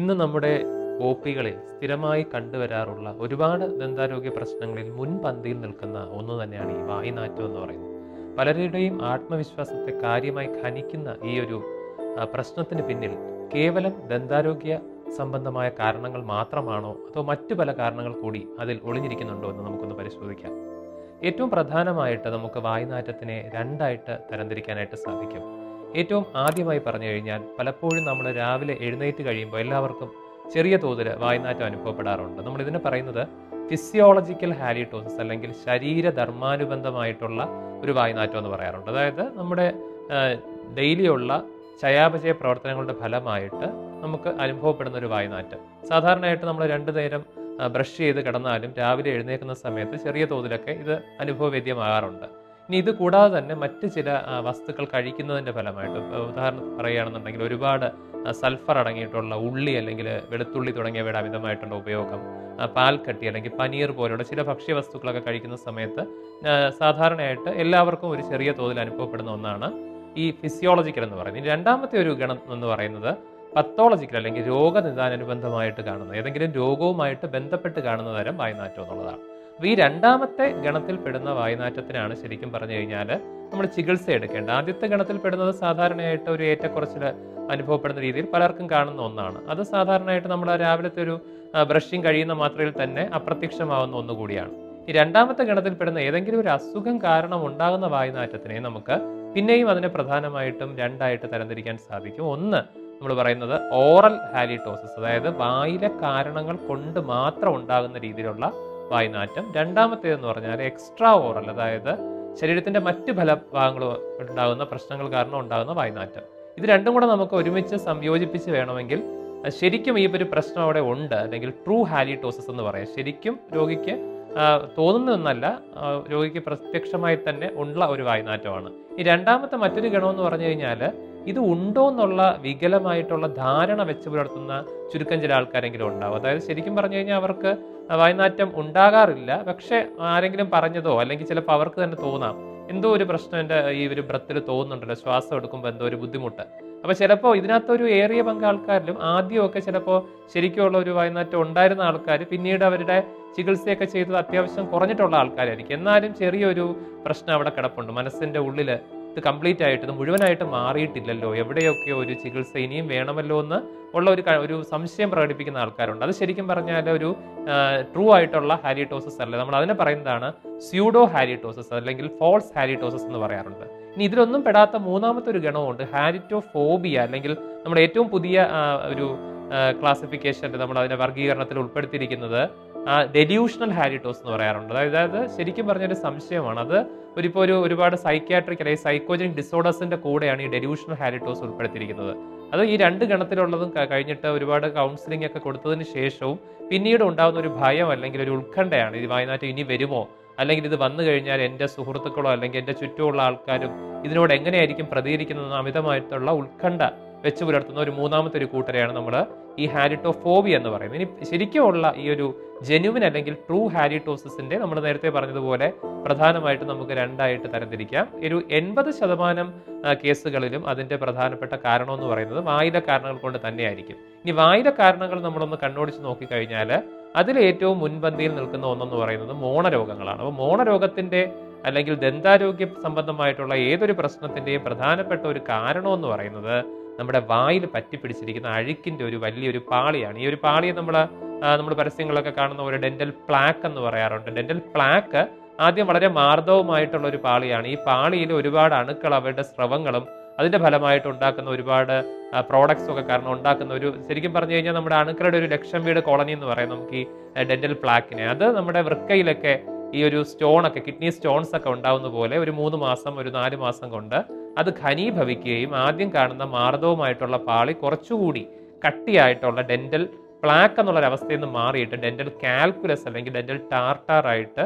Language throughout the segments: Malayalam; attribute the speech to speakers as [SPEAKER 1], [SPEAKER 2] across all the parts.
[SPEAKER 1] ഇന്ന് നമ്മുടെ ഒ പികളിൽ സ്ഥിരമായി കണ്ടുവരാറുള്ള ഒരുപാട് ദന്താരോഗ്യ പ്രശ്നങ്ങളിൽ മുൻപന്തിയിൽ നിൽക്കുന്ന ഒന്ന് തന്നെയാണ് ഈ വായിനാറ്റം എന്ന് പറയുന്നത്. പലരുടെയും ആത്മവിശ്വാസത്തെ കാര്യമായി ഖനിക്കുന്ന ഈ ഒരു പ്രശ്നത്തിന് പിന്നിൽ കേവലം ദന്താരോഗ്യ സംബന്ധമായ കാരണങ്ങൾ മാത്രമാണോ അതോ മറ്റു പല കാരണങ്ങൾ കൂടി അതിൽ ഒളിഞ്ഞിരിക്കുന്നുണ്ടോ എന്ന് നമുക്കൊന്ന് പരിശോധിക്കാം. ഏറ്റവും പ്രധാനമായിട്ട് നമുക്ക് വായുനാറ്റത്തിനെ രണ്ടായിട്ട് തരംതിരിക്കാനായിട്ട് സാധിക്കും. ഏറ്റവും ആദ്യമായി പറഞ്ഞു കഴിഞ്ഞാൽ പലപ്പോഴും നമ്മൾ രാവിലെ എഴുന്നേറ്റ് കഴിയുമ്പോൾ എല്ലാവർക്കും ചെറിയ തോതിൽ വായ്നാറ്റം അനുഭവപ്പെടാറുണ്ട്. നമ്മൾ ഇതിനെ പറയുന്നത് ഫിസിയോളജിക്കൽ ഹാലിറ്റോസിസ് അല്ലെങ്കിൽ ശരീരധർമാനുബന്ധമായിട്ടുള്ള ഒരു വായ്നാറ്റം എന്ന് പറയാറുണ്ട്. അതായത് നമ്മുടെ ഡെയിലിയുള്ള ചയാപചയ പ്രവർത്തനങ്ങളുടെ ഫലമായിട്ട് നമുക്ക് അനുഭവപ്പെടുന്ന ഒരു വായ്നാറ്റം. സാധാരണയായിട്ട് നമ്മൾ രണ്ടു നേരം ബ്രഷ് ചെയ്ത് കിടന്നാലും രാവിലെ എഴുന്നേൽക്കുന്ന സമയത്ത് ചെറിയ തോതിലൊക്കെ ഇത് അനുഭവവേദ്യമാകാറുണ്ട്. ഇനി ഇത് കൂടാതെ തന്നെ മറ്റ് ചില വസ്തുക്കൾ കഴിക്കുന്നതിന്റെ ഫലമായിട്ട് ഉദാഹരണം പറയുകയാണെന്നുണ്ടെങ്കിൽ ഒരുപാട് സൾഫർ അടങ്ങിയിട്ടുള്ള ഉള്ളി അല്ലെങ്കിൽ വെളുത്തുള്ളി തുടങ്ങിയവയുടെ അമിതമായിട്ടുള്ള ഉപയോഗം പാൽക്കട്ടി അല്ലെങ്കിൽ പനീർ പോലുള്ള ചില ഭക്ഷ്യവസ്തുക്കളൊക്കെ കഴിക്കുന്ന സമയത്ത് സാധാരണയായിട്ട് എല്ലാവർക്കും ഒരു ചെറിയ തോതിൽ അനുഭവപ്പെടുന്ന ഒന്നാണ് ഈ ഫിസിയോളജിക്കൽ എന്ന് പറയുന്നത്. രണ്ടാമത്തെ ഒരു ഗണം എന്ന് പറയുന്നത് പത്തോളജിക്കൽ അല്ലെങ്കിൽ രോഗനിദാനുബന്ധമായിട്ട് കാണുന്നത് ഏതെങ്കിലും രോഗവുമായിട്ട് ബന്ധപ്പെട്ട് കാണുന്ന തരം വായനാറ്റം എന്നുള്ളതാണ്. ഈ രണ്ടാമത്തെ ഗണത്തിൽ പെടുന്ന വായുനാറ്റത്തിനാണ് ശരിക്കും പറഞ്ഞു കഴിഞ്ഞാൽ നമ്മൾ ചികിത്സ എടുക്കേണ്ട ആദ്യത്തെ ഗണത്തിൽ പെടുന്നത് സാധാരണയായിട്ട് ഒരു ഏറ്റക്കുറച്ചിൽ അനുഭവപ്പെടുന്ന രീതിയിൽ പലർക്കും കാണുന്ന ഒന്നാണ്. അത് സാധാരണയായിട്ട് നമ്മൾ രാവിലത്തെ ഒരു ബ്രഷിങ് കഴിയുന്ന മാത്രയിൽ തന്നെ അപ്രത്യക്ഷമാവുന്ന ഒന്നുകൂടിയാണ് ഈ രണ്ടാമത്തെ ഗണത്തിൽ പെടുന്ന ഏതെങ്കിലും ഒരു അസുഖം കാരണം ഉണ്ടാകുന്ന വായുനാറ്റത്തിനെ നമുക്ക് പിന്നെയും അതിനെ പ്രധാനമായിട്ടും രണ്ടായിട്ട് തരംതിരിക്കാൻ സാധിക്കും. ഒന്ന് നമ്മൾ പറയുന്നത് ഓറൽ ഹാലിറ്റോസിസ് അതായത് വായിലെ കാരണങ്ങൾ കൊണ്ട് മാത്രം ഉണ്ടാകുന്ന രീതിയിലുള്ള വായുനാറ്റം. രണ്ടാമത്തേതെന്ന് പറഞ്ഞാൽ എക്സ്ട്രാ ഓറൽ അതായത് ശരീരത്തിന്റെ മറ്റ് ഫലഭാഗങ്ങൾ ഉണ്ടാകുന്ന പ്രശ്നങ്ങൾ കാരണം ഉണ്ടാകുന്ന വായ്നാറ്റം. ഇത് രണ്ടും കൂടെ നമുക്ക് ഒരുമിച്ച് സംയോജിപ്പിച്ച് വേണമെങ്കിൽ ശരിക്കും ഈ ഒരു പ്രശ്നം അവിടെ ഉണ്ട്. അല്ലെങ്കിൽ ട്രൂ ഹാലിറ്റോസിസ് എന്ന് പറയാം. ശരിക്കും രോഗിക്ക് ആ, തോന്നുന്നതൊന്നല്ല രോഗിക്ക് പ്രത്യക്ഷമായി തന്നെ ഉള്ള ഒരു വായ്നാറ്റമാണ്. ഈ രണ്ടാമത്തെ മറ്റൊരു ഗണമെന്ന് പറഞ്ഞു കഴിഞ്ഞാൽ ഇത് ഉണ്ടോ എന്നുള്ള വികലമായിട്ടുള്ള ധാരണ വെച്ച് പുലർത്തുന്ന ചുരുക്കം ചില ആൾക്കാരെങ്കിലും ഉണ്ടാവും. അതായത് ശരിക്കും പറഞ്ഞു കഴിഞ്ഞാൽ അവർക്ക് വായ്നാറ്റം ഉണ്ടാകാറില്ല. പക്ഷെ ആരെങ്കിലും പറഞ്ഞതോ അല്ലെങ്കിൽ ചിലപ്പോൾ അവർക്ക് തന്നെ തോന്നാം. എന്തോ ഒരു പ്രശ്നം എന്റെ ഈ ഒരു ബ്രത്തിൽ തോന്നുന്നുണ്ടല്ലോ ശ്വാസം എടുക്കുമ്പോൾ എന്തോ ഒരു ബുദ്ധിമുട്ട്. അപ്പോൾ ചിലപ്പോൾ ഇതിനകത്തൊരു ഏറിയ പങ്ക് ആൾക്കാരിലും ആദ്യമൊക്കെ ചിലപ്പോൾ ശരിക്കുമുള്ള ഒരു വായ്നാറ്റം ഉണ്ടായിരുന്ന ആൾക്കാർ പിന്നീട് അവരുടെ ചികിത്സയൊക്കെ ചെയ്തത് അത്യാവശ്യം കുറഞ്ഞിട്ടുള്ള ആൾക്കാരായിരിക്കും. എന്നാലും ചെറിയൊരു പ്രശ്നം അവിടെ കിടപ്പുണ്ട്. മനസ്സിന്റെ ഉള്ളിൽ ഇത് കംപ്ലീറ്റ് ആയിട്ട് ഇത് മുഴുവനായിട്ട് മാറിയിട്ടില്ലല്ലോ. എവിടെയൊക്കെ ഒരു ചികിത്സ ഇനിയും വേണമല്ലോ എന്ന് ഉള്ള ഒരു ഒരു സംശയം പ്രകടിപ്പിക്കുന്ന ആൾക്കാരുണ്ട്. അത് ശരിക്കും പറഞ്ഞാൽ ഒരു ട്രൂ ആയിട്ടുള്ള ഹാലിറ്റോസിസ് അല്ല. നമ്മൾ അതിനെ പറയുന്നതാണ് സ്യൂഡോ ഹാരിറ്റോസിസ് അല്ലെങ്കിൽ ഫോൾസ് ഹാരിറ്റോസിസ് എന്ന് പറയാറുണ്ട്. ഇനി ഇതിലൊന്നും പെടാത്ത മൂന്നാമത്തെ ഒരു ഗണമുണ്ട് ഹാരിറ്റോഫോബിയ അല്ലെങ്കിൽ നമ്മുടെ ഏറ്റവും പുതിയ ഒരു ക്ലാസിഫിക്കേഷൻ നമ്മൾ അതിന്റെ വർഗീകരണത്തിൽ ഉൾപ്പെടുത്തിയിരിക്കുന്നത് ഡെല്യൂഷണൽ ഹാരിറ്റോസ് എന്ന് പറയാറുണ്ട്. അതായത് ശരിക്കും പറഞ്ഞൊരു സംശയമാണ്. അത് ഒരിപ്പോൾ ഒരു ഒരുപാട് സൈക്യാട്രിക് അല്ലെങ്കിൽ സൈക്കോജനിക് ഡിസോർഡേഴ്സിന്റെ കൂടെയാണ് ഈ ഡെഡ്യൂഷണൽ ഹാരിറ്റോസ് ഉൾപ്പെടുത്തിയിരിക്കുന്നത്. അത് ഈ രണ്ട് ഗണത്തിലുള്ളതും കഴിഞ്ഞിട്ട് ഒരുപാട് കൗൺസിലിംഗ് ഒക്കെ കൊടുത്തതിന് ശേഷവും പിന്നീട് ഉണ്ടാകുന്ന ഒരു ഭയം അല്ലെങ്കിൽ ഒരു ഉത്കണ്ഠയാണ്. ഇത് വായനാറ്റം ഇനി വരുമോ? അല്ലെങ്കിൽ ഇത് വന്നു കഴിഞ്ഞാൽ എന്റെ സുഹൃത്തുക്കളോ അല്ലെങ്കിൽ എന്റെ ചുറ്റുമുള്ള ആൾക്കാരും ഇതിനോട് എങ്ങനെയായിരിക്കും പ്രതികരിക്കുന്നതെന്ന് അമിതമായിട്ടുള്ള ഉത്കണ്ഠ വെച്ച് പുലർത്തുന്ന ഒരു മൂന്നാമത്തെ ഒരു കൂട്ടരെയാണ് നമ്മൾ ഈ ഹാരിറ്റോഫോബിയ എന്ന് പറയുന്നത്. ഇനി ശരിക്കുമുള്ള ഈ ഒരു ജെനുവിൻ അല്ലെങ്കിൽ ട്രൂ ഹാരിറ്റോസിസിന്റെ നമ്മൾ നേരത്തെ പറഞ്ഞതുപോലെ പ്രധാനമായിട്ട് നമുക്ക് രണ്ടായിട്ട് തരംതിരിക്കാം. ഒരു എൺപത് ശതമാനം കേസുകളിലും അതിന്റെ പ്രധാനപ്പെട്ട കാരണം എന്ന് പറയുന്നത് വായുല കാരണങ്ങൾ കൊണ്ട് തന്നെയായിരിക്കും. ഇനി വായുല കാരണങ്ങൾ നമ്മളൊന്ന് കണ്ണോടിച്ച് നോക്കിക്കഴിഞ്ഞാൽ അതിൽ ഏറ്റവും മുൻപന്തിയിൽ നിൽക്കുന്ന ഒന്നെന്ന് പറയുന്നത് മോണരോഗങ്ങളാണ്. അപ്പോൾ മോണരോഗത്തിന്റെ അല്ലെങ്കിൽ ദന്താരോഗ്യ സംബന്ധമായിട്ടുള്ള ഏതൊരു പ്രശ്നത്തിന്റെയും പ്രധാനപ്പെട്ട ഒരു കാരണം എന്ന് പറയുന്നത് നമ്മുടെ വായിൽ പറ്റിപ്പിടിച്ചിരിക്കുന്ന അഴുക്കിന്റെ ഒരു വലിയൊരു പാളിയാണ്. ഈ ഒരു പാളിയെ നമ്മൾ നമ്മൾ പരസ്യങ്ങളൊക്കെ കാണുന്ന ഒരു ഡെന്റൽ പ്ലാക്ക് എന്ന് പറയാറുണ്ട്. ഡെന്റൽ പ്ലാക്ക് ആദ്യം വളരെ മാർദ്ദവുമായിട്ടുള്ള ഒരു പാളിയാണ്. ഈ പാളിയിൽ ഒരുപാട് അണുക്കൾ അവരുടെ സ്രവങ്ങളും അതിന്റെ ഫലമായിട്ട് ഉണ്ടാക്കുന്ന ഒരുപാട് പ്രോഡക്ട്സ് ഒക്കെ കാരണം ഉണ്ടാക്കുന്ന ഒരു ശരിക്കും പറഞ്ഞു കഴിഞ്ഞാൽ നമ്മുടെ അണുക്കളുടെ ഒരു ലക്ഷം വീട് കോളനി എന്ന് പറയാം നമുക്ക് ഈ ഡെന്റൽ പ്ലാക്കിനെ. അത് നമ്മുടെ വൃക്കയിലൊക്കെ ഈ ഒരു സ്റ്റോൺ ഒക്കെ കിഡ്നി സ്റ്റോൺസ് ഒക്കെ ഉണ്ടാവുന്ന പോലെ ഒരു മൂന്ന് മാസം ഒരു നാല് മാസം കൊണ്ട് അത് ഘനീഭവിക്കുകയും ആദ്യം കാണുന്ന മാർദ്ദവുമായിട്ടുള്ള പാളി കുറച്ചുകൂടി കട്ടിയായിട്ടുള്ള ഡെന്റൽ പ്ലാക്ക് എന്നുള്ളൊരവസ്ഥയിൽ നിന്ന് മാറിയിട്ട് ഡെന്റൽ കാൽക്കുലസ് അല്ലെങ്കിൽ ഡെന്റൽ ടാർട്ടാറായിട്ട്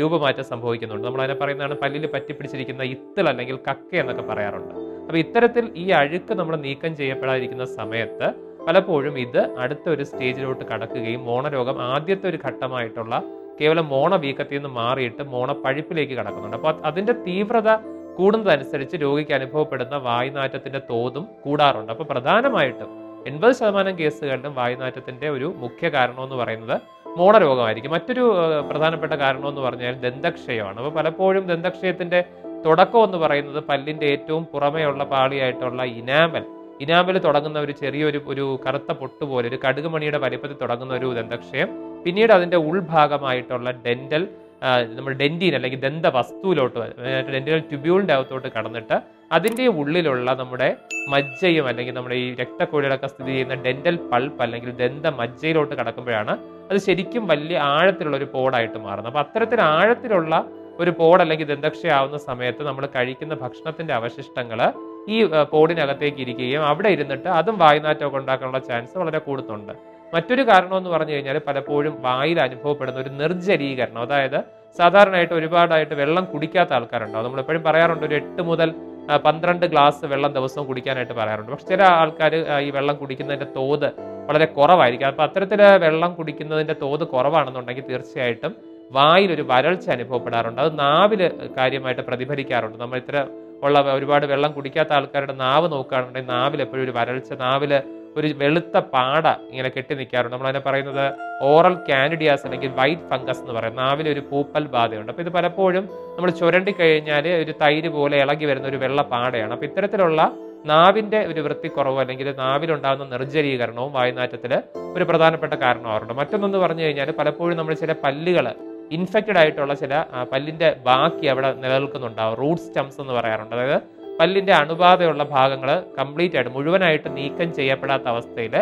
[SPEAKER 1] രൂപമാറ്റം സംഭവിക്കുന്നുണ്ട്. നമ്മൾ അതിനെ പറയുന്നതാണ് പല്ലിൽ പറ്റിപ്പിടിച്ചിരിക്കുന്ന ഇത്തൽ അല്ലെങ്കിൽ കക്ക എന്നൊക്കെ പറയാറുണ്ട്. അപ്പൊ ഇത്തരത്തിൽ ഈ അഴുക്ക് നമ്മൾ നീക്കം ചെയ്യപ്പെടാതിരിക്കുന്ന സമയത്ത് പലപ്പോഴും ഇത് അടുത്ത ഒരു സ്റ്റേജിലോട്ട് കടക്കുകയും മോണരോഗം ആദ്യത്തെ ഒരു ഘട്ടമായിട്ടുള്ള കേവലം മോണ വീക്കത്തിൽ നിന്ന് മാറിയിട്ട് മോണ പഴുപ്പിലേക്ക് കടക്കുന്നുണ്ട്. അപ്പോൾ അതിന്റെ തീവ്രത കൂടുന്നതനുസരിച്ച് രോഗിക്ക് അനുഭവപ്പെടുന്ന വായുനാറ്റത്തിന്റെ തോതും കൂടാറുണ്ട്. അപ്പോൾ പ്രധാനമായിട്ടും എൺപത് ശതമാനം കേസുകളിലും വായുനാറ്റത്തിന്റെ ഒരു മുഖ്യ കാരണം എന്ന് പറയുന്നത് മോണരോഗമായിരിക്കും. മറ്റൊരു പ്രധാനപ്പെട്ട കാരണം എന്ന് പറഞ്ഞാൽ ദന്തക്ഷയമാണ്. അപ്പോൾ പലപ്പോഴും ദന്തക്ഷയത്തിന്റെ തുടക്കം എന്ന് പറയുന്നത് പല്ലിന്റെ ഏറ്റവും പുറമെയുള്ള പാളിയായിട്ടുള്ള ഇനാമൽ. ഇനാമൽ തുടങ്ങുന്ന ഒരു ചെറിയൊരു ഒരു കറുത്ത പൊട്ട് പോലെ ഒരു കടുകുമണിയുടെ വലിപ്പത്തിൽ തുടങ്ങുന്ന ഒരു ദന്തക്ഷയം. പിന്നീട് അതിന്റെ ഉൾഭാഗമായിട്ടുള്ള ഡെന്റൽ നമ്മൾ ഡെന്റിൻ അല്ലെങ്കിൽ ദന്ത വസ്തുവിലോട്ട് ഡെന്റൽ ട്യൂബ്യൂളിന്റെ അകത്തോട്ട് കടന്നിട്ട് അതിന്റെ ഉള്ളിലുള്ള നമ്മുടെ മജ്ജയും അല്ലെങ്കിൽ നമ്മുടെ ഈ രക്തക്കുഴലൊക്കെ സ്ഥിതി ചെയ്യുന്ന ഡെന്റൽ പൾപ്പ് അല്ലെങ്കിൽ ദന്ത മജ്ജയിലോട്ട് കടക്കുമ്പോഴാണ് അത് ശരിക്കും വലിയ ആഴത്തിലുള്ള ഒരു പോഡായിട്ട് മാറുന്നത്. അപ്പൊ അത്തരത്തിൽ ആഴത്തിലുള്ള ഒരു പോഡ് അല്ലെങ്കിൽ ദന്തക്ഷയാവുന്ന സമയത്ത് നമ്മൾ കഴിക്കുന്ന ഭക്ഷണത്തിന്റെ അവശിഷ്ടങ്ങൾ ഈ പോഡിനകത്തേക്ക് ഇരിക്കുകയും അവിടെ ഇരുന്നിട്ട് അതും വായുനാറ്റമൊക്കെ ഉണ്ടാക്കാനുള്ള ചാൻസ് വളരെ കൂടുന്നുണ്ട്. മറ്റൊരു കാരണം എന്ന് പറഞ്ഞു കഴിഞ്ഞാൽ പലപ്പോഴും വായിൽ അനുഭവപ്പെടുന്ന ഒരു നിർജലീകരണം. അതായത് സാധാരണയായിട്ട് ഒരുപാടായിട്ട് വെള്ളം കുടിക്കാത്ത ആൾക്കാരുണ്ടാവും നമ്മളെപ്പോഴും പറയാറുണ്ട് ഒരു എട്ട് മുതൽ പന്ത്രണ്ട് ഗ്ലാസ് വെള്ളം ദിവസവും കുടിക്കാനായിട്ട് പറയാറുണ്ട്. പക്ഷെ ചില ആൾക്കാർ ഈ വെള്ളം കുടിക്കുന്നതിന്റെ തോത് വളരെ കുറവായിരിക്കും. അപ്പോൾ അത്തരത്തിൽ വെള്ളം കുടിക്കുന്നതിന്റെ തോത് കുറവാണെന്നുണ്ടെങ്കിൽ തീർച്ചയായിട്ടും വായിൽ ഒരു വരൾച്ച അനുഭവപ്പെടാറുണ്ട്. അത് നാവിൽ കാര്യമായിട്ട് പ്രതിഫലിക്കാറുണ്ട്. നമ്മൾ ഇത്ര ഉള്ള ഒരുപാട് വെള്ളം കുടിക്കാത്ത ആൾക്കാരുടെ നാവ് നോക്കുകയാണെന്നുണ്ടെങ്കിൽ നാവിൽ എപ്പോഴും ഒരു വരൾച്ച നാവിൽ ഒരു വെളുത്ത പാട ഇങ്ങനെ കെട്ടി നിൽക്കാറുണ്ട് നമ്മൾ അതിനെ പറയുന്നത് ഓറൽ കാൻഡിഡിയാസ് അല്ലെങ്കിൽ വൈറ്റ് ഫംഗസ് എന്ന് പറയും. നാവിൽ ഒരു പൂപ്പൽ ബാധയുണ്ട്. അപ്പോൾ ഇത് പലപ്പോഴും നമ്മൾ ചുരണ്ടി കഴിഞ്ഞാൽ ഒരു തൈര് പോലെ ഇളകി വരുന്ന ഒരു വെള്ള പാടയാണ്. അപ്പോൾ ഇത്തരത്തിലുള്ള നാവിന്റെ ഒരു വൃത്തിക്കുറവ് അല്ലെങ്കിൽ നാവിലുണ്ടാകുന്ന നിർജലീകരണവും വായുനാറ്റത്തിൽ ഒരു പ്രധാനപ്പെട്ട കാരണമാറുണ്ട് മറ്റൊന്നെന്ന് പറഞ്ഞു കഴിഞ്ഞാൽ പലപ്പോഴും നമ്മൾ ചില പല്ലുകൾ ഇൻഫെക്റ്റഡ് ആയിട്ടുള്ള ചില പല്ലിന്റെ ബാക്കി അവിടെ നിലനിൽക്കുന്നുണ്ടാവും. റൂട്ട് സ്റ്റംസ് എന്ന് പറയാറുണ്ട്. അതായത് പല്ലിന്റെ അണുബാധയുള്ള ഭാഗങ്ങൾ കംപ്ലീറ്റ് ആയിട്ട് മുഴുവനായിട്ട് നീക്കം ചെയ്യപ്പെടാത്ത അവസ്ഥയിൽ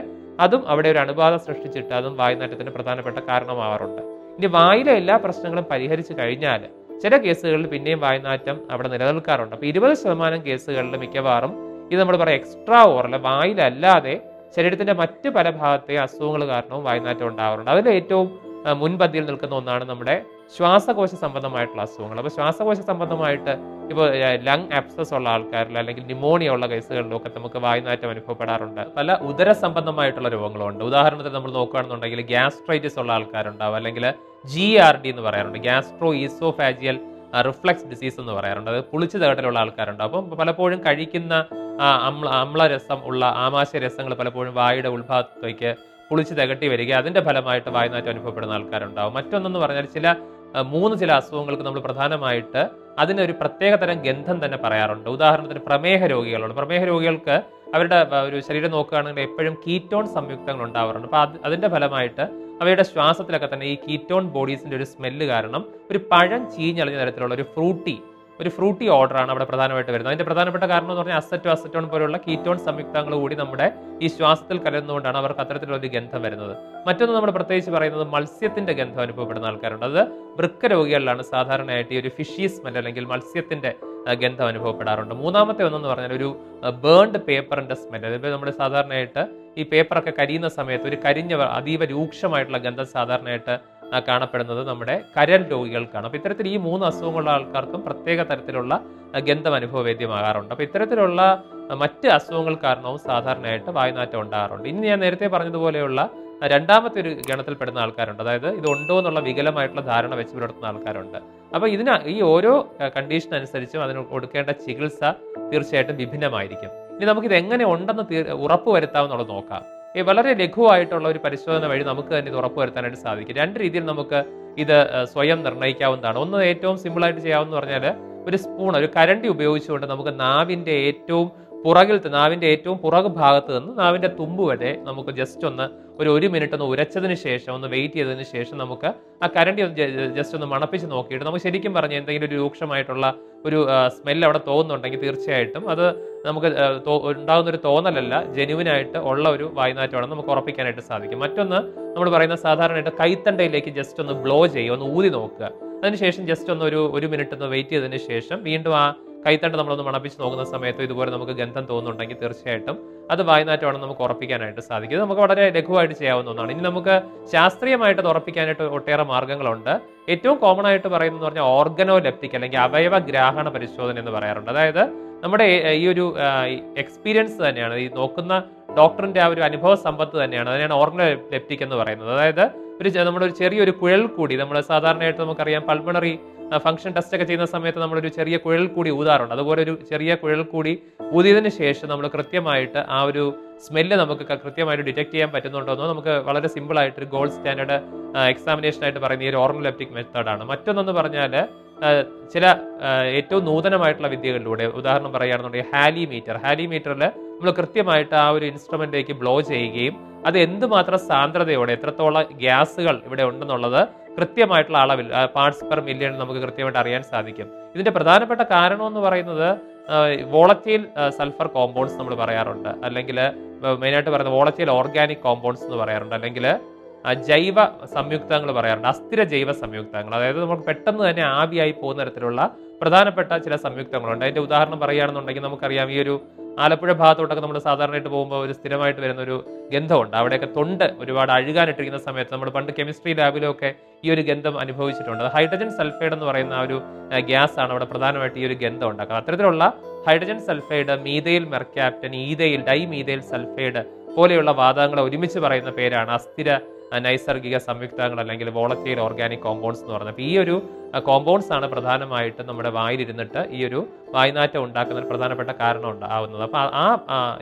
[SPEAKER 1] അതും അവിടെ ഒരു അണുബാധ സൃഷ്ടിച്ചിട്ട് അതും വായുനാറ്റത്തിന് പ്രധാനപ്പെട്ട കാരണമാവാറുണ്ട്. ഇനി വായിലെ എല്ലാ പ്രശ്നങ്ങളും പരിഹരിച്ചു കഴിഞ്ഞാൽ ചില കേസുകളിൽ പിന്നെയും വായുനാറ്റം അവിടെ നിലനിൽക്കാറുണ്ട്. അപ്പോൾ ഇരുപത് ശതമാനം കേസുകളിൽ മിക്കവാറും ഇത് നമ്മൾ പറയാം എക്സ്ട്രാ ഓറൽ വായിലല്ലാതെ ശരീരത്തിന്റെ മറ്റ് പല ഭാഗത്തെ അസുഖങ്ങൾ കാരണവും വായുനാറ്റം ഉണ്ടാവാറുണ്ട്. അതിൽ ഏറ്റവും മുൻപന്തിയിൽ നിൽക്കുന്ന ഒന്നാണ് നമ്മുടെ ശ്വാസകോശ സംബന്ധമായിട്ടുള്ള അസുഖങ്ങൾ. അപ്പോൾ ശ്വാസകോശ സംബന്ധമായിട്ട് ഇപ്പോൾ ലങ് ആപ്സസ് ഉള്ള ആൾക്കാരിൽ അല്ലെങ്കിൽ ന്യൂമോണിയ ഉള്ള കേസുകളിലൊക്കെ നമുക്ക് വായുനാറ്റം അനുഭവപ്പെടാറുണ്ട്. പല ഉദര സംബന്ധമായിട്ടുള്ള രോഗങ്ങളുണ്ട്. ഉദാഹരണത്തിന് നമ്മൾ നോക്കുകയാണെന്നുണ്ടെങ്കിൽ ഗ്യാസ്ട്രൈറ്റിസ് ഉള്ള ആൾക്കാരുണ്ടാവും. അല്ലെങ്കിൽ ജി ആർ ഡി എന്ന് പറയാറുണ്ട്. ഗ്യാസ്ട്രോ ഈസോഫാജിയൽ റിഫ്ലക്സ് ഡിസീസ് എന്ന് പറയാറുണ്ട്. അത് പുളിച്ചു തേട്ടലുള്ള ആൾക്കാരുണ്ട് അപ്പം പലപ്പോഴും കഴിക്കുന്ന അമ്ല അമ്ലരസം ഉള്ള ആമാശയ രസങ്ങൾ പലപ്പോഴും വായുടെ ഉത്ഭാഗത്തേക്ക് പുളിച്ച് തികട്ടി വരിക. അതിന്റെ ഫലമായിട്ട് വായുനാറ്റം അനുഭവപ്പെടുന്ന ആൾക്കാരുണ്ടാവും. മറ്റൊന്നെന്ന് പറഞ്ഞാൽ ചില മൂന്ന് ചില അസുഖങ്ങൾക്ക് നമ്മൾ പ്രധാനമായിട്ട് അതിനൊരു പ്രത്യേക തരം ഗന്ധം തന്നെ പറയാറുണ്ട്. ഉദാഹരണത്തിന് പ്രമേഹ രോഗികളുണ്ട് പ്രമേഹ രോഗികൾക്ക് അവരുടെ ഒരു ശരീരം നോക്കുകയാണെങ്കിൽ എപ്പോഴും കീറ്റോൺ സംയുക്തങ്ങൾ ഉണ്ടാവാറുണ്ട്. അപ്പോൾ അത് അതിന്റെ ഫലമായിട്ട് അവയുടെ ശ്വാസത്തിലൊക്കെ തന്നെ ഈ കീറ്റോൺ ബോഡീസിന്റെ ഒരു സ്മെല്ല് കാരണം ഒരു പഴം ചീഞ്ഞളിഞ്ഞ തരത്തിലുള്ള ഒരു ഫ്രൂട്ടി ഒരു ഫ്രൂട്ടി ഓർഡറാണ് അവിടെ പ്രധാനമായിട്ട് വരുന്നത്. അതിന്റെ പ്രധാനപ്പെട്ട കാരണം എന്ന് പറഞ്ഞാൽ അസറ്റോ അസറ്റോൺ പോലുള്ള കീറ്റോൺ സംയുക്തങ്ങൾ കൂടി നമ്മുടെ ഈ ശ്വാസത്തിൽ കലരുന്നതുകൊണ്ടാണ് അവർക്ക് അത്തരത്തിലുള്ള ഒരു ഗന്ധം വരുന്നത്. മറ്റൊന്ന് നമ്മൾ പ്രത്യേകിച്ച് പറയുന്നത് മത്സ്യത്തിന്റെ ഗന്ധം അനുഭവപ്പെടുന്ന ആൾക്കാരുണ്ട്. അത് വൃക്ക രോഗികളിലാണ് സാധാരണയായിട്ട് ഈ ഒരു ഫിഷി സ്മെൽ അല്ലെങ്കിൽ മത്സ്യത്തിന്റെ ഗന്ധം അനുഭവപ്പെടാറുണ്ട്. മൂന്നാമത്തെ ഒന്നെന്ന് പറഞ്ഞാൽ ഒരു ബേൺഡ് പേപ്പറിന്റെ സ്മെൽ അതായത് നമ്മൾ സാധാരണയായിട്ട് ഈ പേപ്പറൊക്കെ കരിയുന്ന സമയത്ത് ഒരു കരിഞ്ഞ അതീവ രൂക്ഷമായിട്ടുള്ള ഗന്ധം സാധാരണയായിട്ട് കാണപ്പെടുന്നത് നമ്മുടെ കരൽ രോഗികൾക്കാണ്. അപ്പൊ ഇത്തരത്തിൽ ഈ മൂന്ന് അസുഖങ്ങളുള്ള ആൾക്കാർക്കും പ്രത്യേക തരത്തിലുള്ള ഗന്ധം അനുഭവവേദ്യമാകാറുണ്ട്. അപ്പോൾ ഇത്തരത്തിലുള്ള മറ്റ് അസുഖങ്ങൾ കാരണവും സാധാരണയായിട്ട് വായുനാറ്റം ഉണ്ടാകാറുണ്ട്. ഇനി ഞാൻ നേരത്തെ പറഞ്ഞതുപോലെയുള്ള രണ്ടാമത്തെ ഒരു ഗണത്തിൽപ്പെടുന്ന ആൾക്കാരുണ്ട്. അതായത് ഇത് ഉണ്ടോ എന്നുള്ള വികലമായിട്ടുള്ള ധാരണ വെച്ച് പുലർത്തുന്ന ആൾക്കാരുണ്ട്. അപ്പോൾ ഇതിന് ഈ ഓരോ കണ്ടീഷൻ അനുസരിച്ചും അതിന് കൊടുക്കേണ്ട ചികിത്സ തീർച്ചയായിട്ടും വിഭിന്നമായിരിക്കും. ഇനി നമുക്കിത് എങ്ങനെ ഉണ്ടെന്ന് തീർ- ഉറപ്പുവരുത്താമെന്നുള്ളത് നോക്കാം. ഈ വളരെ ലഘുവായിട്ടുള്ള ഒരു പരിശോധന വഴി നമുക്ക് തന്നെ ഇത് ഉറപ്പുവരുത്താനായിട്ട് സാധിക്കും. രണ്ട് രീതിയിൽ നമുക്ക് ഇത് സ്വയം നിർണയിക്കാവുന്നതാണ് ഒന്ന് ഏറ്റവും സിമ്പിളായിട്ട് ചെയ്യാവുന്ന പറഞ്ഞാൽ ഒരു സ്പൂൺ ഒരു കരണ്ടി ഉപയോഗിച്ചുകൊണ്ട് നമുക്ക് നാവിന്റെ ഏറ്റവും പുറകിൽ നാവിന്റെ ഏറ്റവും പുറക് ഭാഗത്ത് നിന്ന് നാവിന്റെ തുമ്പ് വരെ നമുക്ക് ജസ്റ്റ് ഒന്ന് ഒരു ഒരു മിനിറ്റ് ഒന്ന് ഉരച്ചതിന് ശേഷം ഒന്ന് വെയിറ്റ് ചെയ്തതിന് ശേഷം നമുക്ക് ആ കരണ്ടി ഒന്ന് ജസ്റ്റ് ഒന്ന് മണപ്പിച്ച് നോക്കിയിട്ട് നമുക്ക് ശരിക്കും പറഞ്ഞ എന്തെങ്കിലും ഒരു രൂക്ഷമായിട്ടുള്ള ഒരു സ്മെൽ അവിടെ തോന്നുന്നുണ്ടെങ്കിൽ തീർച്ചയായിട്ടും അത് നമുക്ക് ഉണ്ടാകുന്ന ഒരു തോന്നലല്ല ജെനുവിനായിട്ട് ഉള്ള ഒരു വായുനാറ്റമാണെന്ന് നമുക്ക് ഉറപ്പിക്കാനായിട്ട് സാധിക്കും. മറ്റൊന്ന് നമ്മൾ പറയുന്ന സാധാരണയായിട്ട് കൈത്തണ്ടയിലേക്ക് ജസ്റ്റ് ഒന്ന് ബ്ലോ ചെയ്യുക ഒന്ന് ഊതി നോക്കുക. അതിനുശേഷം ജസ്റ്റ് ഒന്ന് ഒരു ഒരു മിനിറ്റ് ഒന്ന് വെയിറ്റ് ചെയ്തതിന് ശേഷം വീണ്ടും ആ കൈത്തണ്ട നമ്മളൊന്ന് മണപ്പിച്ച് നോക്കുന്ന സമയത്ത് ഇതുപോലെ നമുക്ക് ഗന്ധം തോന്നുന്നുണ്ടെങ്കിൽ തീർച്ചയായിട്ടും അത് വായനാറ്റമാണെന്ന് നമുക്ക് ഉറപ്പിക്കാനായിട്ട് സാധിക്കും. ഇത് നമുക്ക് വളരെ ലഘുവായിട്ട് ചെയ്യാവുന്ന ഒന്നാണ്. ഇനി നമുക്ക് ശാസ്ത്രീയമായിട്ട് ഉറപ്പിക്കാനായിട്ട് ഒട്ടേറെ മാർഗങ്ങളുണ്ട് ഏറ്റവും കോമൺ ആയിട്ട് പറയുന്നത് പറഞ്ഞാൽ ഓർഗനോലെപ്റ്റിക് അല്ലെങ്കിൽ അവയവ ഗ്രാഹണ പരിശോധന എന്ന് പറയാറുണ്ട്. അതായത് നമ്മുടെ ഈ ഒരു എക്സ്പീരിയൻസ് തന്നെയാണ്. ഈ നോക്കുന്ന ഡോക്ടറിന്റെ ആ ഒരു അനുഭവ സമ്പത്ത് തന്നെയാണ്. അതിനാണ് ഓർഗനോലെപ്റ്റിക് എന്ന് പറയുന്നത്. അതായത് ഒരു നമ്മുടെ ഒരു ചെറിയൊരു കുഴൽ കൂടി നമ്മൾ സാധാരണയായിട്ട് നമുക്കറിയാം പൾമണറി ഫംഗ്ഷൻ ടെസ്റ്റ് ഒക്കെ ചെയ്യുന്ന സമയത്ത് നമ്മളൊരു ചെറിയ കുഴൽ കൂടി ഊതാറുണ്ട്. അതുപോലെ ഒരു ചെറിയ കുഴൽ കൂടി ഊതിയതിന് ശേഷം നമ്മൾ കൃത്യമായിട്ട് ആ ഒരു സ്മെല്ല് നമുക്ക് കൃത്യമായിട്ട് ഡിറ്റക്ട് ചെയ്യാൻ പറ്റുന്നുണ്ടോ എന്ന് നമുക്ക് വളരെ സിമ്പിൾ ആയിട്ട് ഒരു ഗോൾഡ് സ്റ്റാൻഡേർഡ് എക്സാമിനേഷൻ ആയിട്ട് പറയുന്ന ഈ ഒരു ഓർണോലെപ്റ്റിക് മെത്തേഡാണ് മറ്റൊന്നെന്ന് പറഞ്ഞാൽ ചില ഏറ്റവും നൂതനമായിട്ടുള്ള വിദ്യകളിലൂടെ ഉദാഹരണം പറയുകയാണെന്നുണ്ടെങ്കിൽ ഹാലി മീറ്റർ ഹാലി മീറ്ററിൽ നമ്മൾ കൃത്യമായിട്ട് ആ ഒരു ഇൻസ്ട്രുമെന്റിലേക്ക് ബ്ലോ ചെയ്യുകയും അത് എന്തുമാത്രം സാന്ദ്രതയോടെ എത്രത്തോളം ഗ്യാസുകൾ ഇവിടെ ഉണ്ടെന്നുള്ളത് കൃത്യമായിട്ടുള്ള അളവിൽ പാർട്സ് പെർ മില്യൺ നമുക്ക് കൃത്യമായിട്ട് അറിയാൻ സാധിക്കും. ഇതിന്റെ പ്രധാനപ്പെട്ട കാരണം എന്ന് പറയുന്നത് വോളറ്റൈൽ സൾഫർ കോമ്പൗണ്ട്സ് നമ്മൾ പറയാറുണ്ട്. അല്ലെങ്കിൽ മെയിനായിട്ട് പറയുന്നത് വോളറ്റൈൽ ഓർഗാനിക് കോമ്പൗണ്ട്സ് എന്ന് പറയാറുണ്ട്. അല്ലെങ്കിൽ ജൈവ സംയുക്തങ്ങൾ പറയാറുണ്ട്. അസ്ഥിര ജൈവ സംയുക്തങ്ങൾ. അതായത് നമുക്ക് പെട്ടെന്ന് തന്നെ ആവിയായി പോകുന്ന തരത്തിലുള്ള പ്രധാനപ്പെട്ട ചില സംയുക്തങ്ങളുണ്ട്. അതിന്റെ ഉദാഹരണം പറയുകയാണെന്നുണ്ടെങ്കിൽ നമുക്കറിയാം ഈ ഒരു ആലപ്പുഴ ഭാഗത്തോട്ടൊക്കെ നമ്മൾ സാധാരണയായിട്ട് പോകുമ്പോൾ ഒരു സ്ഥിരമായിട്ട് വരുന്ന ഒരു ഗന്ധമുണ്ട്. അവിടെയൊക്കെ തൊണ്ട് ഒരുപാട് അഴുകാനിട്ടിരിക്കുന്ന സമയത്ത് നമ്മൾ പണ്ട് കെമിസ്ട്രി ലാബിലൊക്കെ ഈ ഒരു ഗന്ധം അനുഭവിച്ചിട്ടുണ്ട്. അത് ഹൈഡ്രജൻ സൾഫൈഡ് എന്ന് പറയുന്ന ആ ഒരു ഗ്യാസ് ആണ് അവിടെ പ്രധാനമായിട്ട് ഈ ഒരു ഗന്ധം ഉണ്ടാക്കുന്നത് അത്തരത്തിലുള്ള hydrogen sulphide methyl mercaptan ethyl dimethyl sulphide പോലെയുള്ള വാദങ്ങളെ ഒരുമിച്ച് പറയുന്ന പേരാണ് അസ്ഥിര നൈസർഗിക സംയുക്തങ്ങൾ അല്ലെങ്കിൽ വോളറ്റൈൽ ഓർഗാനിക് കോമ്പൗണ്ട്സ് എന്ന് പറയുന്നത് ഈ ഒരു കോമ്പൗണ്ട്സ് ആണ് പ്രധാനമായിട്ടും നമ്മുടെ വായിലിരുന്നിട്ട് ഈ ഒരു വായുനാറ്റം ഉണ്ടാക്കുന്ന പ്രധാനപ്പെട്ട കാരണം ഉണ്ടാവുന്നത്. അപ്പോൾ ആ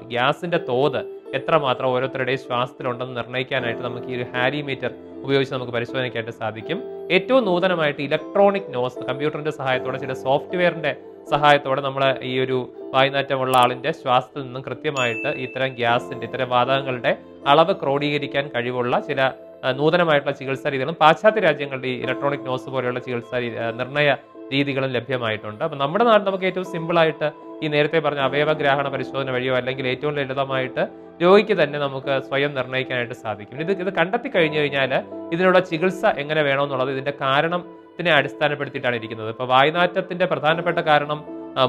[SPEAKER 1] ഗ്യാസിന്റെ തോത് എത്രമാത്രം ഓരോരുത്തരുടെയും ശ്വാസത്തിലുണ്ടെന്ന് നിർണയിക്കാനായിട്ട് നമുക്ക് ഈ ഒരു ഹാരിമീറ്റർ ഉപയോഗിച്ച് നമുക്ക് പരിശോധനയ്ക്കായിട്ട് സാധിക്കും. ഏറ്റവും നൂതനമായിട്ട് ഇലക്ട്രോണിക് നോസ് കമ്പ്യൂട്ടറിന്റെ സഹായത്തോടെ ചില സോഫ്റ്റ്വെയറിന്റെ സഹായത്തോടെ നമ്മൾ ഈ ഒരു വായുനാറ്റമുള്ള ആളിന്റെ ശ്വാസത്തിൽ നിന്നും കൃത്യമായിട്ട് ഇത്തരം ഗ്യാസിന്റെ ഇത്തരം വാതകങ്ങളുടെ അളവ് ക്രോഡീകരിക്കാൻ കഴിവുള്ള ചില നൂതനമായിട്ടുള്ള ചികിത്സാ രീതികളും പാശ്ചാത്യ രാജ്യങ്ങളുടെ ഈ ഇലക്ട്രോണിക് നോസ് പോലെയുള്ള ചികിത്സാ നിർണയ രീതികളും ലഭ്യമായിട്ടുണ്ട്. അപ്പം നമ്മുടെ നാട്ടിൽ നമുക്ക് ഏറ്റവും സിമ്പിളായിട്ട് ഈ നേരത്തെ പറഞ്ഞ അവയവഗ്രാഹണ പരിശോധന വഴിയോ അല്ലെങ്കിൽ ഏറ്റവും ലളിതമായിട്ട് രോഗിക്ക് തന്നെ നമുക്ക് സ്വയം നിർണയിക്കാനായിട്ട് സാധിക്കും. ഇത് ഇത് കണ്ടെത്തി കഴിഞ്ഞു കഴിഞ്ഞാൽ ഇതിനുള്ള ചികിത്സ എങ്ങനെ വേണമെന്നുള്ളത് ഇതിന്റെ കാരണത്തിനെ അടിസ്ഥാനപ്പെടുത്തിയിട്ടാണ് ഇരിക്കുന്നത്. ഇപ്പോൾ വായുനാറ്റത്തിന്റെ പ്രധാനപ്പെട്ട കാരണം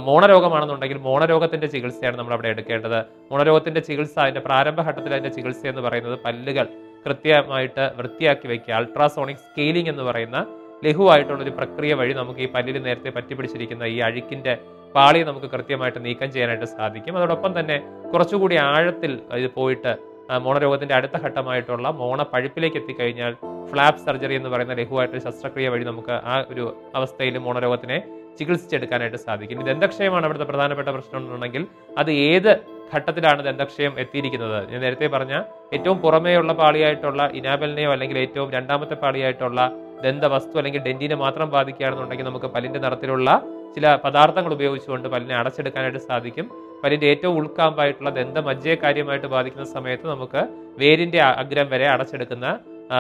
[SPEAKER 1] മോണരോഗമാണെന്നുണ്ടെങ്കിൽ മോണരോഗത്തിന്റെ ചികിത്സയാണ് നമ്മൾ അവിടെ എടുക്കേണ്ടത്. മോണരോഗത്തിന്റെ ചികിത്സ അതിന്റെ പ്രാരംഭഘട്ടത്തിൽ അതിന്റെ ചികിത്സ എന്ന് പറയുന്നത് പല്ലുകൾ കൃത്യമായിട്ട് വൃത്തിയാക്കി വെക്കുക. അൾട്രാസോണിക് സ്കെയിലിംഗ് എന്ന് പറയുന്ന ലഘുവായിട്ടുള്ള ഒരു പ്രക്രിയ വഴി നമുക്ക് ഈ പല്ലിൽ നേരത്തെ പറ്റിപ്പിടിച്ചിരിക്കുന്ന ഈ അഴുക്കിന്റെ പാളി നമുക്ക് കൃത്യമായിട്ട് നീക്കം ചെയ്യാനായിട്ട് സാധിക്കും. അതോടൊപ്പം തന്നെ കുറച്ചുകൂടി ആഴത്തിൽ ഇത് പോയിട്ട് മോണരോഗത്തിന്റെ അടുത്ത ഘട്ടമായിട്ടുള്ള മോണ പഴുപ്പിലേക്ക് എത്തിക്കഴിഞ്ഞാൽ ഫ്ലാപ്പ് സർജറി എന്ന് പറയുന്ന ലഘുവായിട്ടൊരു ശസ്ത്രക്രിയ വഴി നമുക്ക് ആ ഒരു അവസ്ഥയിൽ മോണരോഗത്തിനെ ചികിത്സിച്ചെടുക്കാനായിട്ട് സാധിക്കും. ദന്തക്ഷയമാണ് അവിടുത്തെ പ്രധാനപ്പെട്ട പ്രശ്നം എന്നുണ്ടെങ്കിൽ അത് ഏത് ഘട്ടത്തിലാണ് ദന്തക്ഷയം എത്തിയിരിക്കുന്നത്? ഞാൻ നേരത്തെ പറഞ്ഞ ഏറ്റവും പുറമേയുള്ള പാളിയായിട്ടുള്ള ഇനാബലിനെയോ അല്ലെങ്കിൽ ഏറ്റവും രണ്ടാമത്തെ പാളിയായിട്ടുള്ള ദന്തവസ്തു അല്ലെങ്കിൽ ഡെന്റിനെ മാത്രം ബാധിക്കുകയാണെന്നുണ്ടെങ്കിൽ നമുക്ക് പല്ലിന്റെ നിറത്തിലുള്ള ചില പദാർത്ഥങ്ങൾ ഉപയോഗിച്ചുകൊണ്ട് പല്ലിനെ അടച്ചെടുക്കാനായിട്ട് സാധിക്കും. പല്ലിന്റെ ഏറ്റവും ഉൾക്കാമ്പായിട്ടുള്ള ദന്തമജ്ജയെ കാര്യമായിട്ട് ബാധിക്കുന്ന സമയത്ത് നമുക്ക് വേരിന്റെ അ- അഗ്രം വരെ അടച്ചെടുക്കുന്ന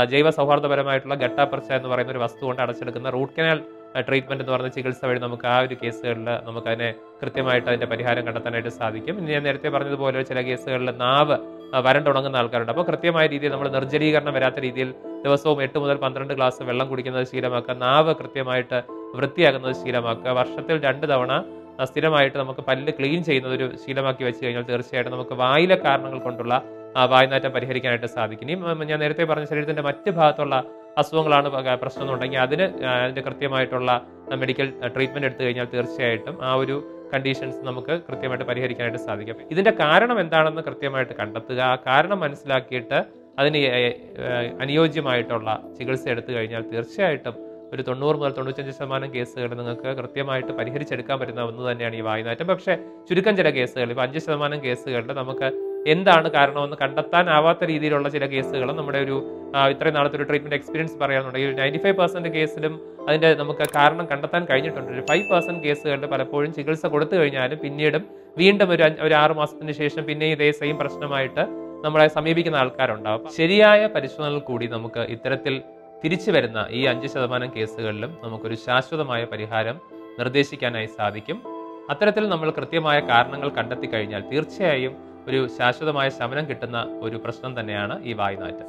[SPEAKER 1] ജൈവ സൗഹാർദ്ദപരമായിട്ടുള്ള ഗട്ടാപ്പർച്ച എന്ന് പറയുന്ന ഒരു വസ്തു കൊണ്ട് അടച്ചെടുക്കുന്ന റൂട്ട് കനാൽ ട്രീറ്റ്മെന്റ് എന്ന് പറഞ്ഞ ചികിത്സ വഴി നമുക്ക് ആ ഒരു കേസുകളിൽ നമുക്ക് അതിനെ കൃത്യമായിട്ട് അതിന്റെ പരിഹാരം കണ്ടെത്താനായിട്ട് സാധിക്കും. ഇനി ഞാൻ നേരത്തെ പറഞ്ഞതുപോലെ ചില കേസുകളിൽ നാവ് വരണ്ടുണങ്ങുന്ന ആൾക്കാരുണ്ട്. അപ്പോൾ കൃത്യമായ രീതിയിൽ നമ്മൾ നിർജലീകരണം വരാത്ത രീതിയിൽ ദിവസവും എട്ട് മുതൽ പന്ത്രണ്ട് ഗ്ലാസ് വെള്ളം കുടിക്കുന്നത് ശീലമാക്കുക നാവ് കൃത്യമായിട്ട് വൃത്തിയാക്കുന്നത് ശീലമാക്കുക വർഷത്തിൽ രണ്ട് തവണ സ്ഥിരമായിട്ട് നമുക്ക് പല്ല് ക്ലീൻ ചെയ്യുന്നത് ഒരു ശീലമാക്കി വെച്ച് കഴിഞ്ഞാൽ തീർച്ചയായിട്ടും നമുക്ക് വായിലെ കാരണങ്ങൾ കൊണ്ടുള്ള വായുനാറ്റം പരിഹരിക്കാനായിട്ട് സാധിക്കും. ഇനി ഞാൻ നേരത്തെ പറഞ്ഞ ശരീരത്തിന്റെ മറ്റ് ഭാഗത്തുള്ള അസുഖങ്ങളാണ് പ്രശ്നം എന്നുണ്ടെങ്കിൽ അതിന് അതിന്റെ കൃത്യമായിട്ടുള്ള മെഡിക്കൽ ട്രീറ്റ്മെന്റ് എടുത്തു കഴിഞ്ഞാൽ തീർച്ചയായിട്ടും ആ ഒരു കണ്ടീഷൻസ് നമുക്ക് കൃത്യമായിട്ട് പരിഹരിക്കാനായിട്ട് സാധിക്കും. ഇതിന്റെ കാരണം എന്താണെന്ന് കൃത്യമായിട്ട് കണ്ടെത്തുക. ആ കാരണം മനസ്സിലാക്കിയിട്ട് അതിന് അനുയോജ്യമായിട്ടുള്ള ചികിത്സ എടുത്തു കഴിഞ്ഞാൽ തീർച്ചയായിട്ടും ഒരു തൊണ്ണൂറ് മുതൽ തൊണ്ണൂറ്റഞ്ച് ശതമാനം കേസുകൾ നിങ്ങൾക്ക് കൃത്യമായിട്ട് പരിഹരിച്ചെടുക്കാൻ പറ്റുന്ന ഒന്ന് തന്നെയാണ് ഈ വായുനാറ്റം. പക്ഷേ ചുരുക്കം ചില കേസുകൾ ഇപ്പോൾ അഞ്ച് ശതമാനം കേസുകളിൽ നമുക്ക് എന്താണ് കാരണമെന്ന് കണ്ടെത്താനാവാത്ത രീതിയിലുള്ള ചില കേസുകൾ നമ്മുടെ ഒരു ഇത്രയും നാളത്തെ ഒരു ട്രീറ്റ്മെന്റ് എക്സ്പീരിയൻസ് പറയുകയാണെന്നുണ്ടെങ്കിൽ നയന്റി ഫൈവ് പെർസെന്റ് കേസിലും അതിന്റെ നമുക്ക് കാരണം കണ്ടെത്താൻ കഴിഞ്ഞിട്ടുണ്ട്. ഒരു ഫൈവ് പെർസെന്റ് കേസുകളിൽ പലപ്പോഴും ചികിത്സ കൊടുത്തു കഴിഞ്ഞാലും പിന്നീടും വീണ്ടും ഒരു ഒരു ആറ് മാസത്തിന് ശേഷം പിന്നെ ഇതേ സെയിം പ്രശ്നമായിട്ട് നമ്മളെ സമീപിക്കുന്ന ആൾക്കാരുണ്ടാവും. ശരിയായ പരിശോധനകൾ കൂടി നമുക്ക് ഇത്തരത്തിൽ തിരിച്ചു വരുന്ന ഈ അഞ്ച് ശതമാനം കേസുകളിലും നമുക്കൊരു ശാശ്വതമായ പരിഹാരം നിർദ്ദേശിക്കാനായി സാധിക്കും. അത്തരത്തിൽ നമ്മൾ കൃത്യമായ കാരണങ്ങൾ കണ്ടെത്തി കഴിഞ്ഞാൽ തീർച്ചയായും ഒരു ശാശ്വതമായ ശമനം കിട്ടുന്ന ഒരു പ്രശ്നം തന്നെയാണ് ഈ വായുനാറ്റം.